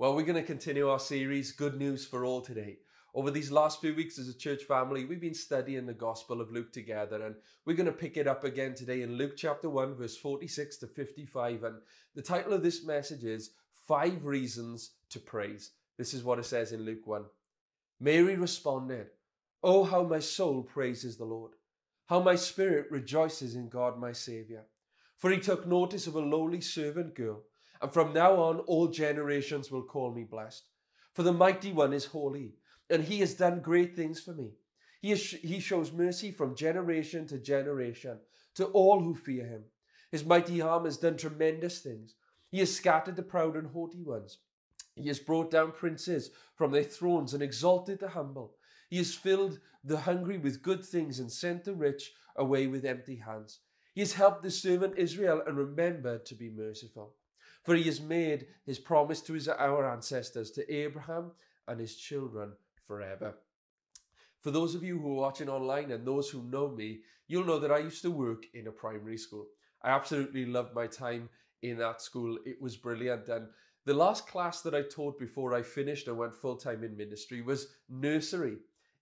Well, we're going to continue our series, Good News for All, today. Over these last few weeks as a church family, we've been studying the Gospel of Luke together, and we're going to pick it up again today in Luke chapter 1, verse 46 to 55. And the title of this message is Five Reasons to Praise. This is what it says in Luke 1. Mary responded, Oh, how my soul praises the Lord, how my spirit rejoices in God my Saviour. For he took notice of a lowly servant girl and from now on, all generations will call me blessed. For the mighty one is holy, and he has done great things for me. He, is, he shows mercy from generation to generation to all who fear him. His mighty arm has done tremendous things. He has scattered the proud and haughty ones. He has brought down princes from their thrones and exalted the humble. He has filled the hungry with good things and sent the rich away with empty hands. He has helped the servant Israel and remembered to be merciful. For he has made his promise to his, our ancestors, to Abraham and his children forever. For those of you who are watching online and those who know me, you'll know that I used to work in a primary school. I absolutely loved my time in that school. It was brilliant. And the last class that I taught before I finished and went full time in ministry was nursery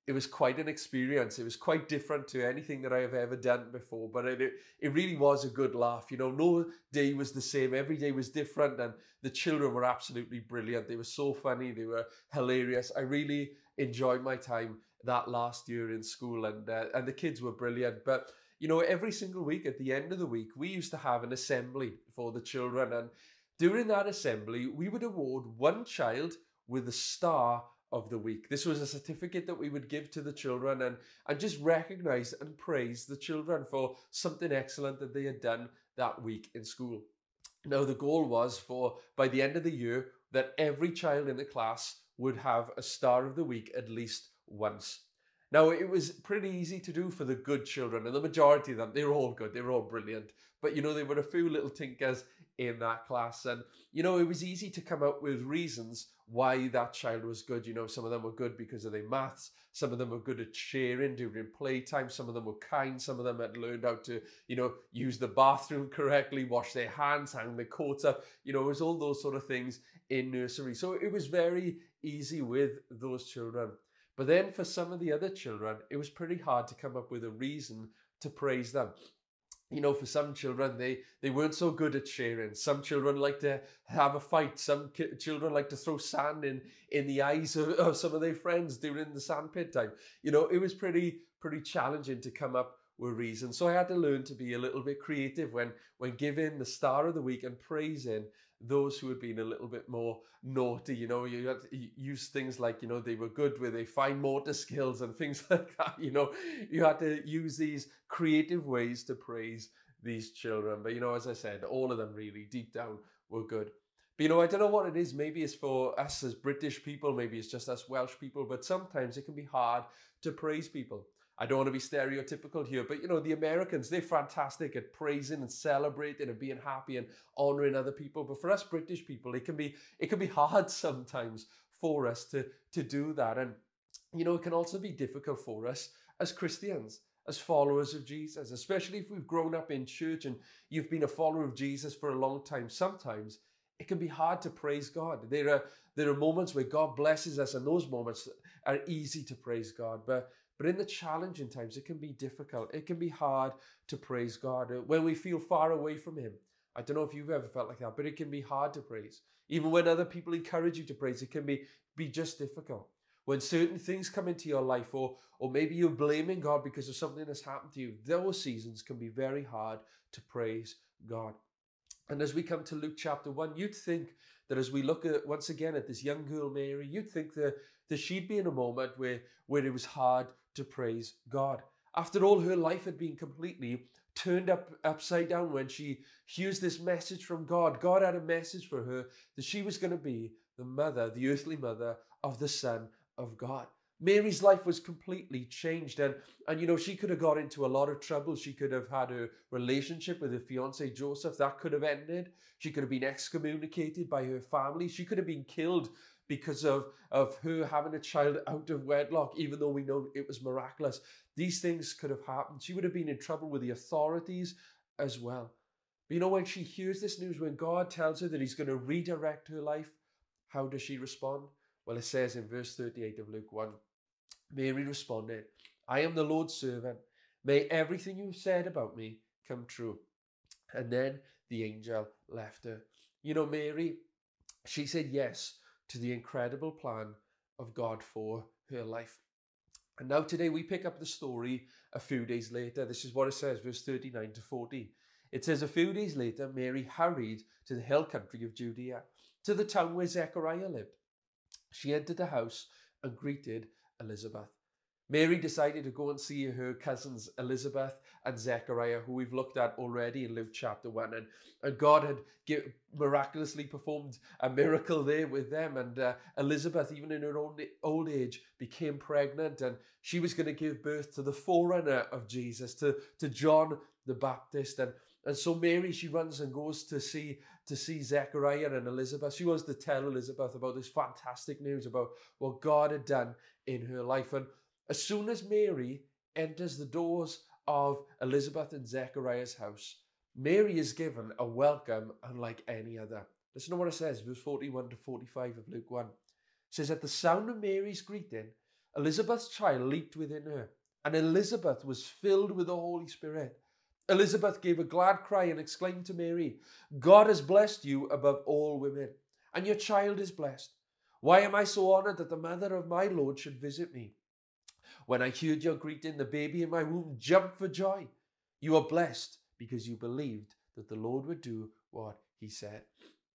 it was quite an experience. It was quite different to anything that I have ever done before, but it, it really was a good laugh. You know, no day was the same. Every day was different, and the children were absolutely brilliant. They were so funny. They were hilarious. I really enjoyed my time that last year in school, and uh, and the kids were brilliant. But you know, every single week at the end of the week, we used to have an assembly for the children, and during that assembly, we would award one child with a star of the week. This was a certificate that we would give to the children and, and just recognize and praise the children for something excellent that they had done that week in school. Now, the goal was for by the end of the year that every child in the class would have a star of the week at least once. Now, it was pretty easy to do for the good children, and the majority of them, they were all good, they were all brilliant. But you know, there were a few little tinkers in that class, and you know, it was easy to come up with reasons why that child was good. You know, some of them were good because of their maths, some of them were good at sharing during playtime, some of them were kind, some of them had learned how to, you know, use the bathroom correctly, wash their hands, hang their coats up. You know, it was all those sort of things in nursery. So it was very easy with those children. But then for some of the other children, it was pretty hard to come up with a reason to praise them you know, for some children, they, they weren't so good at sharing. Some children like to have a fight. Some ki- children like to throw sand in, in the eyes of, of some of their friends during the sandpit time. You know, it was pretty, pretty challenging to come up with reasons. So I had to learn to be a little bit creative when, when giving the star of the week and praising those who had been a little bit more naughty. You know, you had to use things like, you know, they were good with their fine motor skills and things like that. You know, you had to use these creative ways to praise these children. But, you know, as I said, all of them really deep down were good. But, you know, I don't know what it is. Maybe it's for us as British people, maybe it's just us Welsh people, but sometimes it can be hard to praise people. I don't want to be stereotypical here, but you know, the Americans, they're fantastic at praising and celebrating and being happy and honoring other people. But for us British people, it can be it can be hard sometimes for us to to do that. And you know, it can also be difficult for us as Christians, as followers of Jesus, especially if we've grown up in church and you've been a follower of Jesus for a long time. Sometimes it can be hard to praise God. There are there are moments where God blesses us, and those moments are easy to praise God. But but in the challenging times, it can be difficult. It can be hard to praise God uh, when we feel far away from Him. I don't know if you've ever felt like that, but it can be hard to praise. Even when other people encourage you to praise, it can be, be just difficult. When certain things come into your life, or, or maybe you're blaming God because of something that's happened to you, those seasons can be very hard to praise God. And as we come to Luke chapter 1, you'd think that as we look at once again at this young girl Mary, you'd think that, that she'd be in a moment where, where it was hard to praise God. After all, her life had been completely turned up upside down when she hears this message from God. God had a message for her that she was going to be the mother, the earthly mother of the Son of God. Mary's life was completely changed, and and you know she could have got into a lot of trouble. She could have had a relationship with her fiance Joseph that could have ended. She could have been excommunicated by her family. She could have been killed because of, of her having a child out of wedlock, even though we know it was miraculous. These things could have happened. She would have been in trouble with the authorities as well. But you know, when she hears this news, when God tells her that He's going to redirect her life, how does she respond? Well, it says in verse 38 of Luke 1 Mary responded, I am the Lord's servant. May everything you've said about me come true. And then the angel left her. You know, Mary, she said yes to the incredible plan of God for her life. And now today we pick up the story a few days later. This is what it says, verse 39 to 40. It says, A few days later, Mary hurried to the hill country of Judea, to the town where Zechariah lived. She entered the house and greeted Elizabeth. Mary decided to go and see her cousins Elizabeth and Zechariah, who we've looked at already in Luke chapter 1. And, and God had miraculously performed a miracle there with them. And uh, Elizabeth, even in her own old age, became pregnant and she was going to give birth to the forerunner of Jesus, to, to John the Baptist. And, and so Mary, she runs and goes to see to see Zechariah and Elizabeth. She wants to tell Elizabeth about this fantastic news about what God had done in her life. And as soon as Mary enters the doors of Elizabeth and Zechariah's house, Mary is given a welcome unlike any other. Listen to what it says, verse 41 to 45 of Luke 1. It says, At the sound of Mary's greeting, Elizabeth's child leaped within her, and Elizabeth was filled with the Holy Spirit. Elizabeth gave a glad cry and exclaimed to Mary, God has blessed you above all women, and your child is blessed. Why am I so honored that the mother of my Lord should visit me? When I heard your greeting, the baby in my womb jumped for joy. You are blessed because you believed that the Lord would do what he said.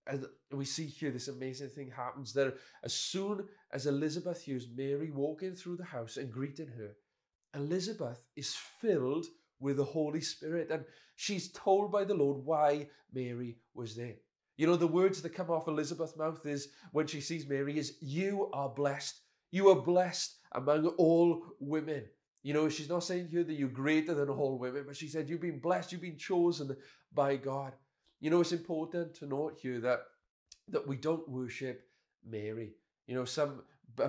And we see here this amazing thing happens there. as soon as Elizabeth hears Mary walking through the house and greeting her, Elizabeth is filled with the Holy Spirit and she's told by the Lord why Mary was there. You know, the words that come off Elizabeth's mouth is when she sees Mary is, You are blessed. You are blessed among all women. You know, she's not saying here that you're greater than all women, but she said you've been blessed, you've been chosen by God. You know, it's important to note here that that we don't worship Mary. You know, some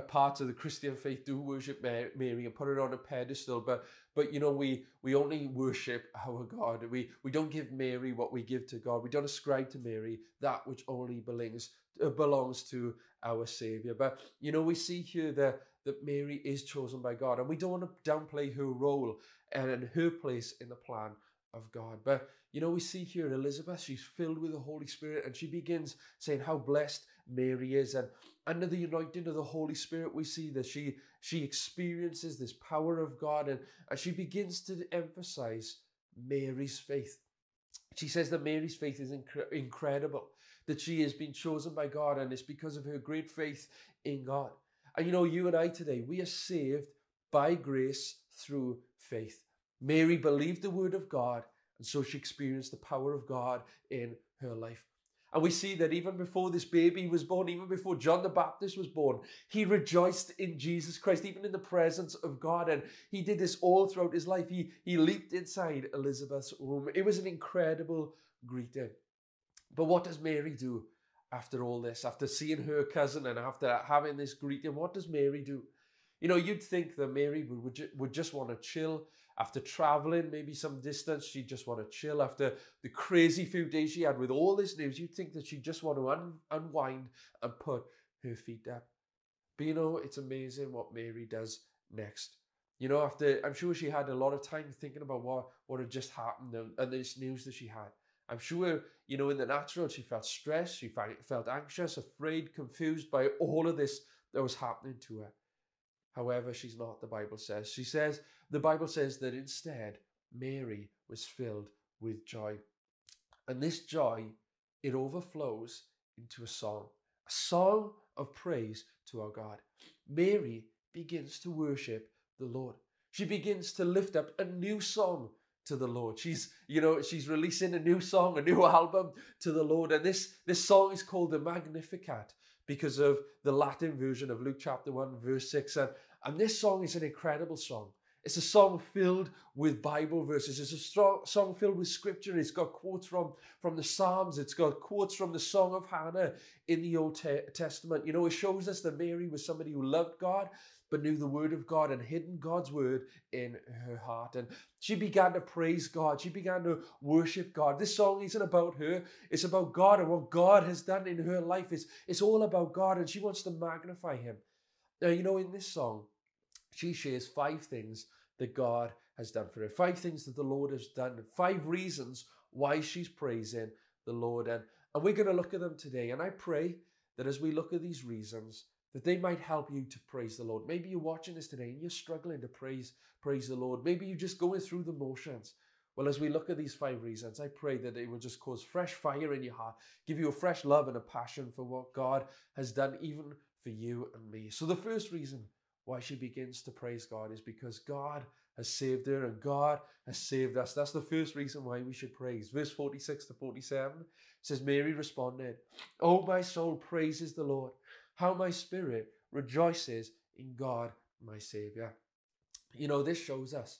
parts of the Christian faith do worship Mary and put her on a pedestal, but but you know we we only worship our God. We we don't give Mary what we give to God. We don't ascribe to Mary that which only belongs uh, belongs to our Savior. But you know we see here that that Mary is chosen by God, and we don't want to downplay her role and her place in the plan of God. But you know, we see here Elizabeth, she's filled with the Holy Spirit, and she begins saying how blessed Mary is. And under the anointing of the Holy Spirit, we see that she she experiences this power of God, and, and she begins to emphasize Mary's faith. She says that Mary's faith is inc- incredible, that she has been chosen by God, and it's because of her great faith in God. And you know, you and I today, we are saved by grace through faith. Mary believed the word of God, and so she experienced the power of God in her life. And we see that even before this baby was born, even before John the Baptist was born, he rejoiced in Jesus Christ, even in the presence of God. And he did this all throughout his life. He, he leaped inside Elizabeth's womb. It was an incredible greeting. But what does Mary do? After all this, after seeing her cousin and after having this greeting, what does Mary do? You know, you'd think that Mary would, would, would just want to chill after traveling maybe some distance. She'd just want to chill after the crazy few days she had with all this news. You'd think that she'd just want to un, unwind and put her feet up. But you know, it's amazing what Mary does next. You know, after I'm sure she had a lot of time thinking about what, what had just happened and, and this news that she had. I'm sure, you know, in the natural, she felt stressed, she felt anxious, afraid, confused by all of this that was happening to her. However, she's not, the Bible says. She says, the Bible says that instead, Mary was filled with joy. And this joy, it overflows into a song, a song of praise to our God. Mary begins to worship the Lord. She begins to lift up a new song to the Lord. She's, you know, she's releasing a new song, a new album to the Lord. And this, this song is called the Magnificat because of the Latin version of Luke chapter 1, verse 6. And, and this song is an incredible song. It's a song filled with Bible verses. It's a strong, song filled with scripture. It's got quotes from, from the Psalms. It's got quotes from the Song of Hannah in the Old Te- Testament. You know, it shows us that Mary was somebody who loved God, but knew the word of God and hidden God's word in her heart. And she began to praise God. She began to worship God. This song isn't about her, it's about God and what God has done in her life. It's, it's all about God, and she wants to magnify Him. Now, you know, in this song, she shares five things that God has done for her, five things that the Lord has done, five reasons why she's praising the Lord. And, and we're going to look at them today. And I pray that as we look at these reasons, that they might help you to praise the Lord. Maybe you're watching this today and you're struggling to praise praise the Lord. Maybe you're just going through the motions. Well, as we look at these five reasons, I pray that it will just cause fresh fire in your heart, give you a fresh love and a passion for what God has done, even for you and me. So, the first reason why she begins to praise God is because God has saved her and God has saved us. That's the first reason why we should praise. Verse 46 to 47 says, Mary responded, Oh, my soul praises the Lord how my spirit rejoices in God, my Savior. You know, this shows us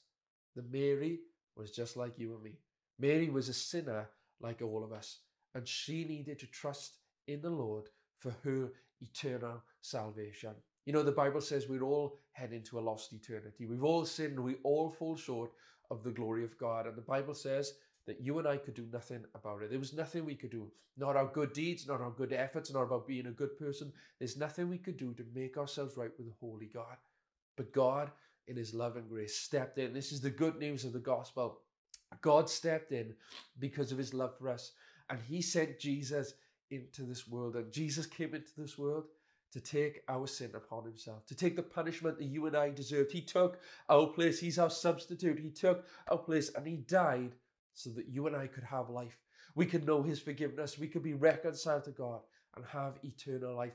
that Mary was just like you and me. Mary was a sinner like all of us, and she needed to trust in the Lord for her eternal salvation. You know, the Bible says we're all heading to a lost eternity. We've all sinned, we all fall short of the glory of God. And the Bible says that you and I could do nothing about it. There was nothing we could do. Not our good deeds, not our good efforts, not about being a good person. There's nothing we could do to make ourselves right with the Holy God. But God, in His love and grace, stepped in. This is the good news of the gospel. God stepped in because of His love for us. And He sent Jesus into this world. And Jesus came into this world to take our sin upon himself, to take the punishment that you and I deserved. He took our place. He's our substitute. He took our place and he died so that you and I could have life. We could know His forgiveness. We could be reconciled to God and have eternal life.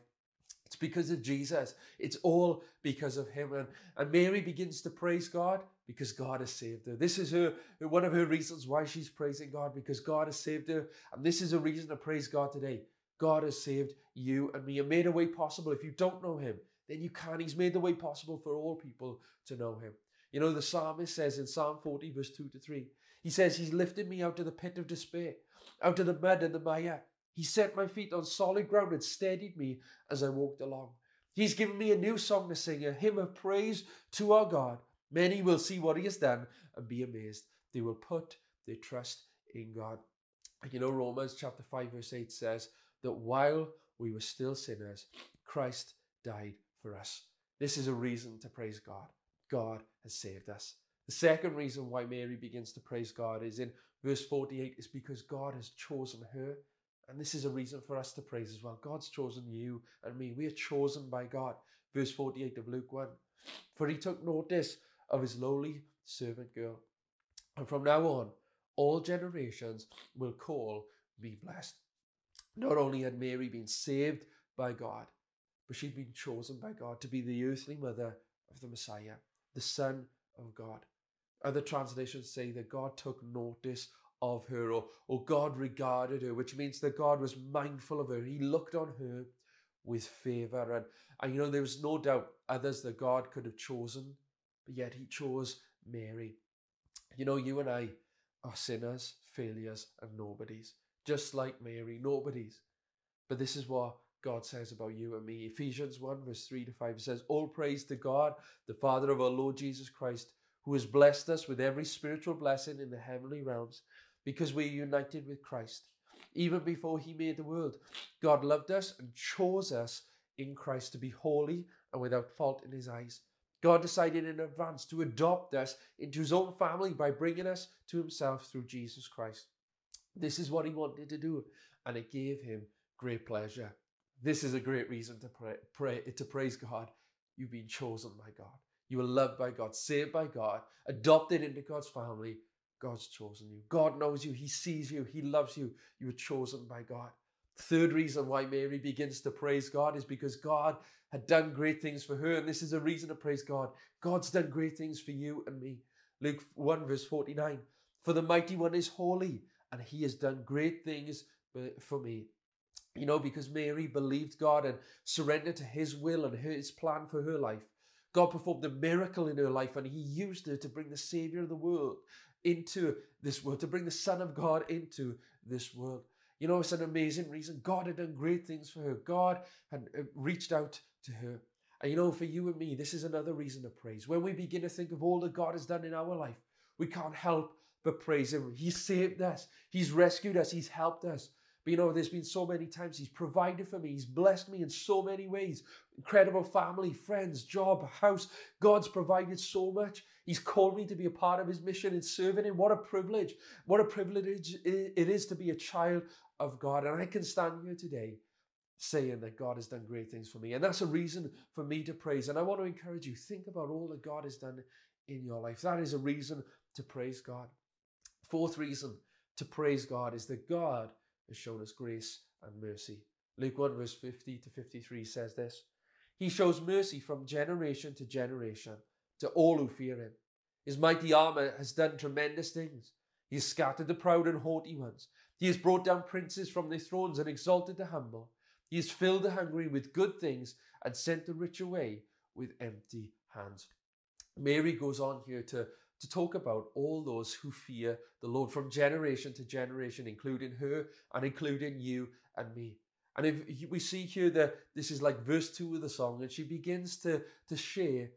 It's because of Jesus. It's all because of Him. And, and Mary begins to praise God because God has saved her. This is her one of her reasons why she's praising God because God has saved her. And this is a reason to praise God today. God has saved you and me and made a way possible. If you don't know Him, then you can. He's made the way possible for all people to know Him. You know, the psalmist says in Psalm 40, verse 2 to 3, he says, He's lifted me out of the pit of despair, out of the mud and the mire. He set my feet on solid ground and steadied me as I walked along. He's given me a new song to sing, a hymn of praise to our God. Many will see what He has done and be amazed. They will put their trust in God. You know, Romans chapter 5, verse 8 says that while we were still sinners, Christ died for us. This is a reason to praise God. God has saved us. The second reason why Mary begins to praise God is in verse 48 is because God has chosen her. And this is a reason for us to praise as well. God's chosen you and me. We are chosen by God. Verse 48 of Luke 1. For he took notice of his lowly servant girl. And from now on, all generations will call me blessed. Not only had Mary been saved by God, but she'd been chosen by God to be the earthly mother of the Messiah, the Son of God. Other translations say that God took notice of her or, or God regarded her, which means that God was mindful of her. He looked on her with favor. And, and you know, there was no doubt others that God could have chosen, but yet he chose Mary. You know, you and I are sinners, failures, and nobodies, just like Mary, nobodies. But this is what God says about you and me. Ephesians 1, verse 3 to 5 says, All praise to God, the Father of our Lord Jesus Christ who has blessed us with every spiritual blessing in the heavenly realms because we are united with Christ. Even before he made the world, God loved us and chose us in Christ to be holy and without fault in his eyes. God decided in advance to adopt us into his own family by bringing us to himself through Jesus Christ. This is what he wanted to do, and it gave him great pleasure. This is a great reason to pray, pray to praise God. You've been chosen by God. You are loved by God, saved by God, adopted into God's family. God's chosen you. God knows you. He sees you. He loves you. You were chosen by God. Third reason why Mary begins to praise God is because God had done great things for her. And this is a reason to praise God. God's done great things for you and me. Luke 1, verse 49. For the mighty one is holy, and he has done great things for me. You know, because Mary believed God and surrendered to his will and his plan for her life. God performed a miracle in her life and he used her to bring the Savior of the world into this world, to bring the Son of God into this world. You know, it's an amazing reason. God had done great things for her. God had uh, reached out to her. And you know, for you and me, this is another reason to praise. When we begin to think of all that God has done in our life, we can't help but praise Him. He saved us, He's rescued us, He's helped us. But you know, there's been so many times He's provided for me, He's blessed me in so many ways incredible family, friends, job, house. God's provided so much. He's called me to be a part of His mission and serving Him. What a privilege! What a privilege it is to be a child of God. And I can stand here today saying that God has done great things for me. And that's a reason for me to praise. And I want to encourage you think about all that God has done in your life. That is a reason to praise God. Fourth reason to praise God is that God has shown us grace and mercy. Luke 1, verse 50 to 53 says this He shows mercy from generation to generation to all who fear Him. His mighty arm has done tremendous things. He has scattered the proud and haughty ones. He has brought down princes from their thrones and exalted the humble. He has filled the hungry with good things and sent the rich away with empty hands. Mary goes on here to, to talk about all those who fear the Lord from generation to generation, including her and including you and me. And if we see here that this is like verse two of the song, and she begins to, to share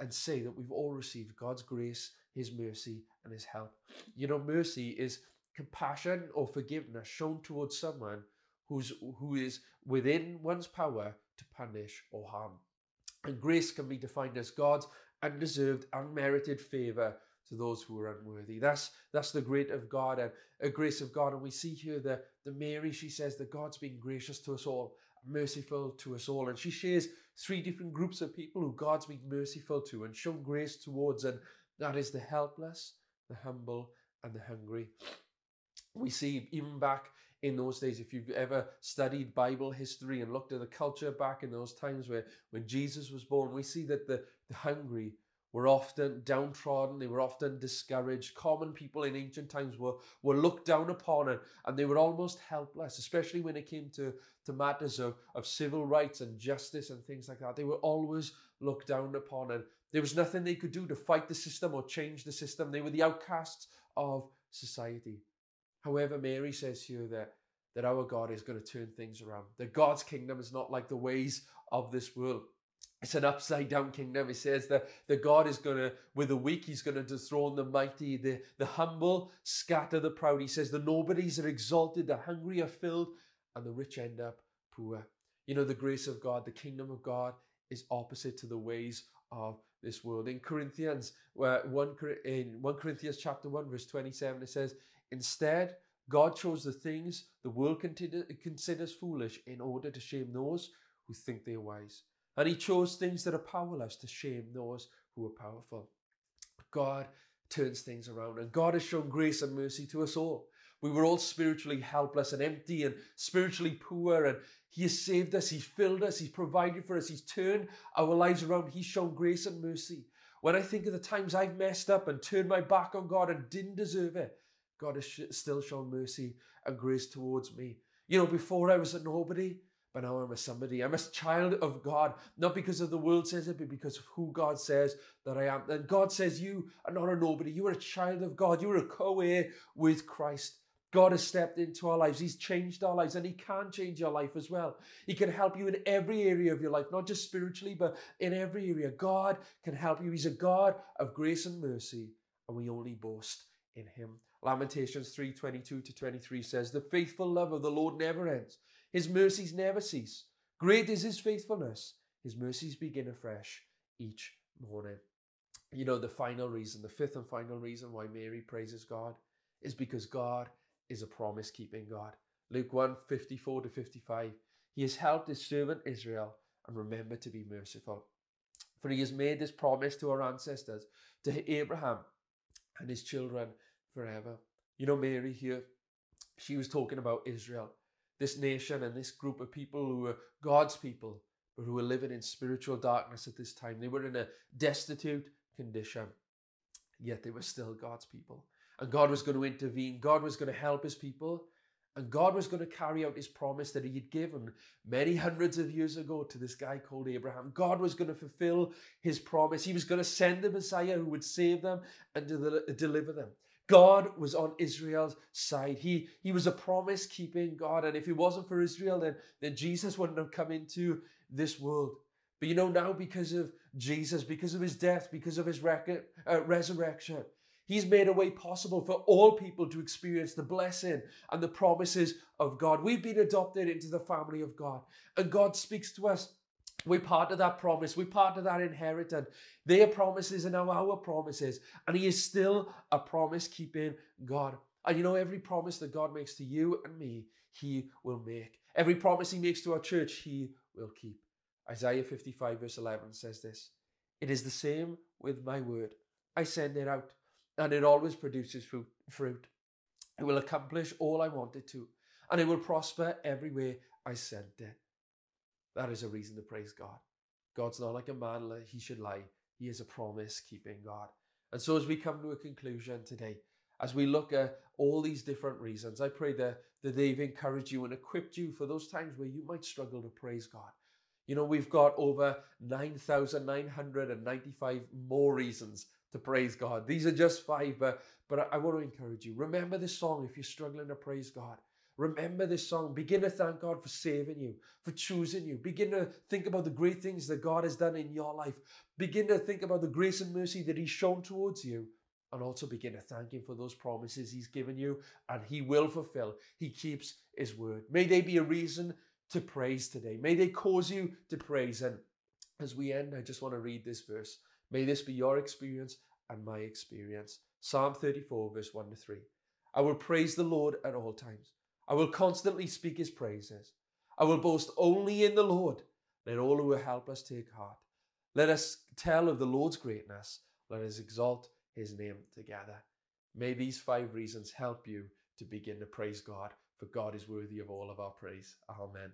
and say that we've all received God's grace, His mercy, and His help. You know, mercy is compassion or forgiveness shown towards someone who's who is within one's power to punish or harm. And grace can be defined as God's undeserved, unmerited favor to those who are unworthy. That's that's the great of God and a grace of God. And we see here that the Mary, she says that God's been gracious to us all, merciful to us all. And she shares three different groups of people who God's been merciful to and shown grace towards, and that is the helpless, the humble, and the hungry. We see even back in those days, if you've ever studied Bible history and looked at the culture back in those times where when Jesus was born, we see that the, the hungry were often downtrodden, they were often discouraged. Common people in ancient times were, were looked down upon and, and they were almost helpless, especially when it came to, to matters of, of civil rights and justice and things like that. They were always looked down upon and there was nothing they could do to fight the system or change the system. They were the outcasts of society. However, Mary says here that, that our God is going to turn things around, that God's kingdom is not like the ways of this world. It's an upside down kingdom. He says that, that God is going to, with the weak, he's going to dethrone the mighty, the, the humble, scatter the proud. He says the nobodies are exalted, the hungry are filled, and the rich end up poor. You know, the grace of God, the kingdom of God is opposite to the ways of this world. In Corinthians, where one in 1 Corinthians chapter 1, verse 27, it says, Instead, God chose the things the world considers foolish in order to shame those who think they're wise. And he chose things that are powerless to shame those who are powerful. God turns things around, and God has shown grace and mercy to us all. We were all spiritually helpless and empty and spiritually poor, and He has saved us, He's filled us, He's provided for us, He's turned our lives around, He's shown grace and mercy. When I think of the times I've messed up and turned my back on God and didn't deserve it, God has still shown mercy and grace towards me. You know, before I was a nobody, but now I'm a somebody. I'm a child of God, not because of the world says it, but because of who God says that I am. And God says you are not a nobody. You are a child of God. You are a co-heir with Christ. God has stepped into our lives. He's changed our lives and He can change your life as well. He can help you in every area of your life, not just spiritually, but in every area. God can help you. He's a God of grace and mercy, and we only boast in Him. Lamentations 3 22 to 23 says, The faithful love of the Lord never ends, His mercies never cease. Great is His faithfulness, His mercies begin afresh each morning. You know, the final reason, the fifth and final reason why Mary praises God is because God is a promise keeping God. Luke 1 54 to 55. He has helped his servant Israel and remembered to be merciful. For he has made this promise to our ancestors, to Abraham and his children forever. You know, Mary here, she was talking about Israel, this nation and this group of people who were God's people, but who were living in spiritual darkness at this time. They were in a destitute condition, yet they were still God's people. And God was going to intervene, God was going to help his people. And God was going to carry out his promise that he had given many hundreds of years ago to this guy called Abraham. God was going to fulfill his promise. He was going to send the Messiah who would save them and deliver them. God was on Israel's side. He, he was a promise keeping God. And if it wasn't for Israel, then, then Jesus wouldn't have come into this world. But you know, now because of Jesus, because of his death, because of his rec- uh, resurrection, he's made a way possible for all people to experience the blessing and the promises of God. We've been adopted into the family of God, and God speaks to us. We're part of that promise. We're part of that inheritance. Their promises are now our promises. And He is still a promise keeping God. And you know, every promise that God makes to you and me, He will make. Every promise He makes to our church, He will keep. Isaiah 55, verse 11 says this It is the same with my word. I send it out, and it always produces fruit. It will accomplish all I want it to, and it will prosper every way I sent it. That is a reason to praise God. God's not like a man, he should lie. He is a promise keeping God. And so, as we come to a conclusion today, as we look at all these different reasons, I pray that, that they've encouraged you and equipped you for those times where you might struggle to praise God. You know, we've got over 9,995 more reasons to praise God. These are just five, but, but I want to encourage you. Remember this song if you're struggling to praise God. Remember this song. Begin to thank God for saving you, for choosing you. Begin to think about the great things that God has done in your life. Begin to think about the grace and mercy that He's shown towards you. And also begin to thank Him for those promises He's given you and He will fulfill. He keeps His word. May they be a reason to praise today. May they cause you to praise. And as we end, I just want to read this verse. May this be your experience and my experience. Psalm 34, verse 1 to 3. I will praise the Lord at all times. I will constantly speak his praises. I will boast only in the Lord. Let all who help us take heart. Let us tell of the Lord's greatness. Let us exalt his name together. May these five reasons help you to begin to praise God, for God is worthy of all of our praise. Amen.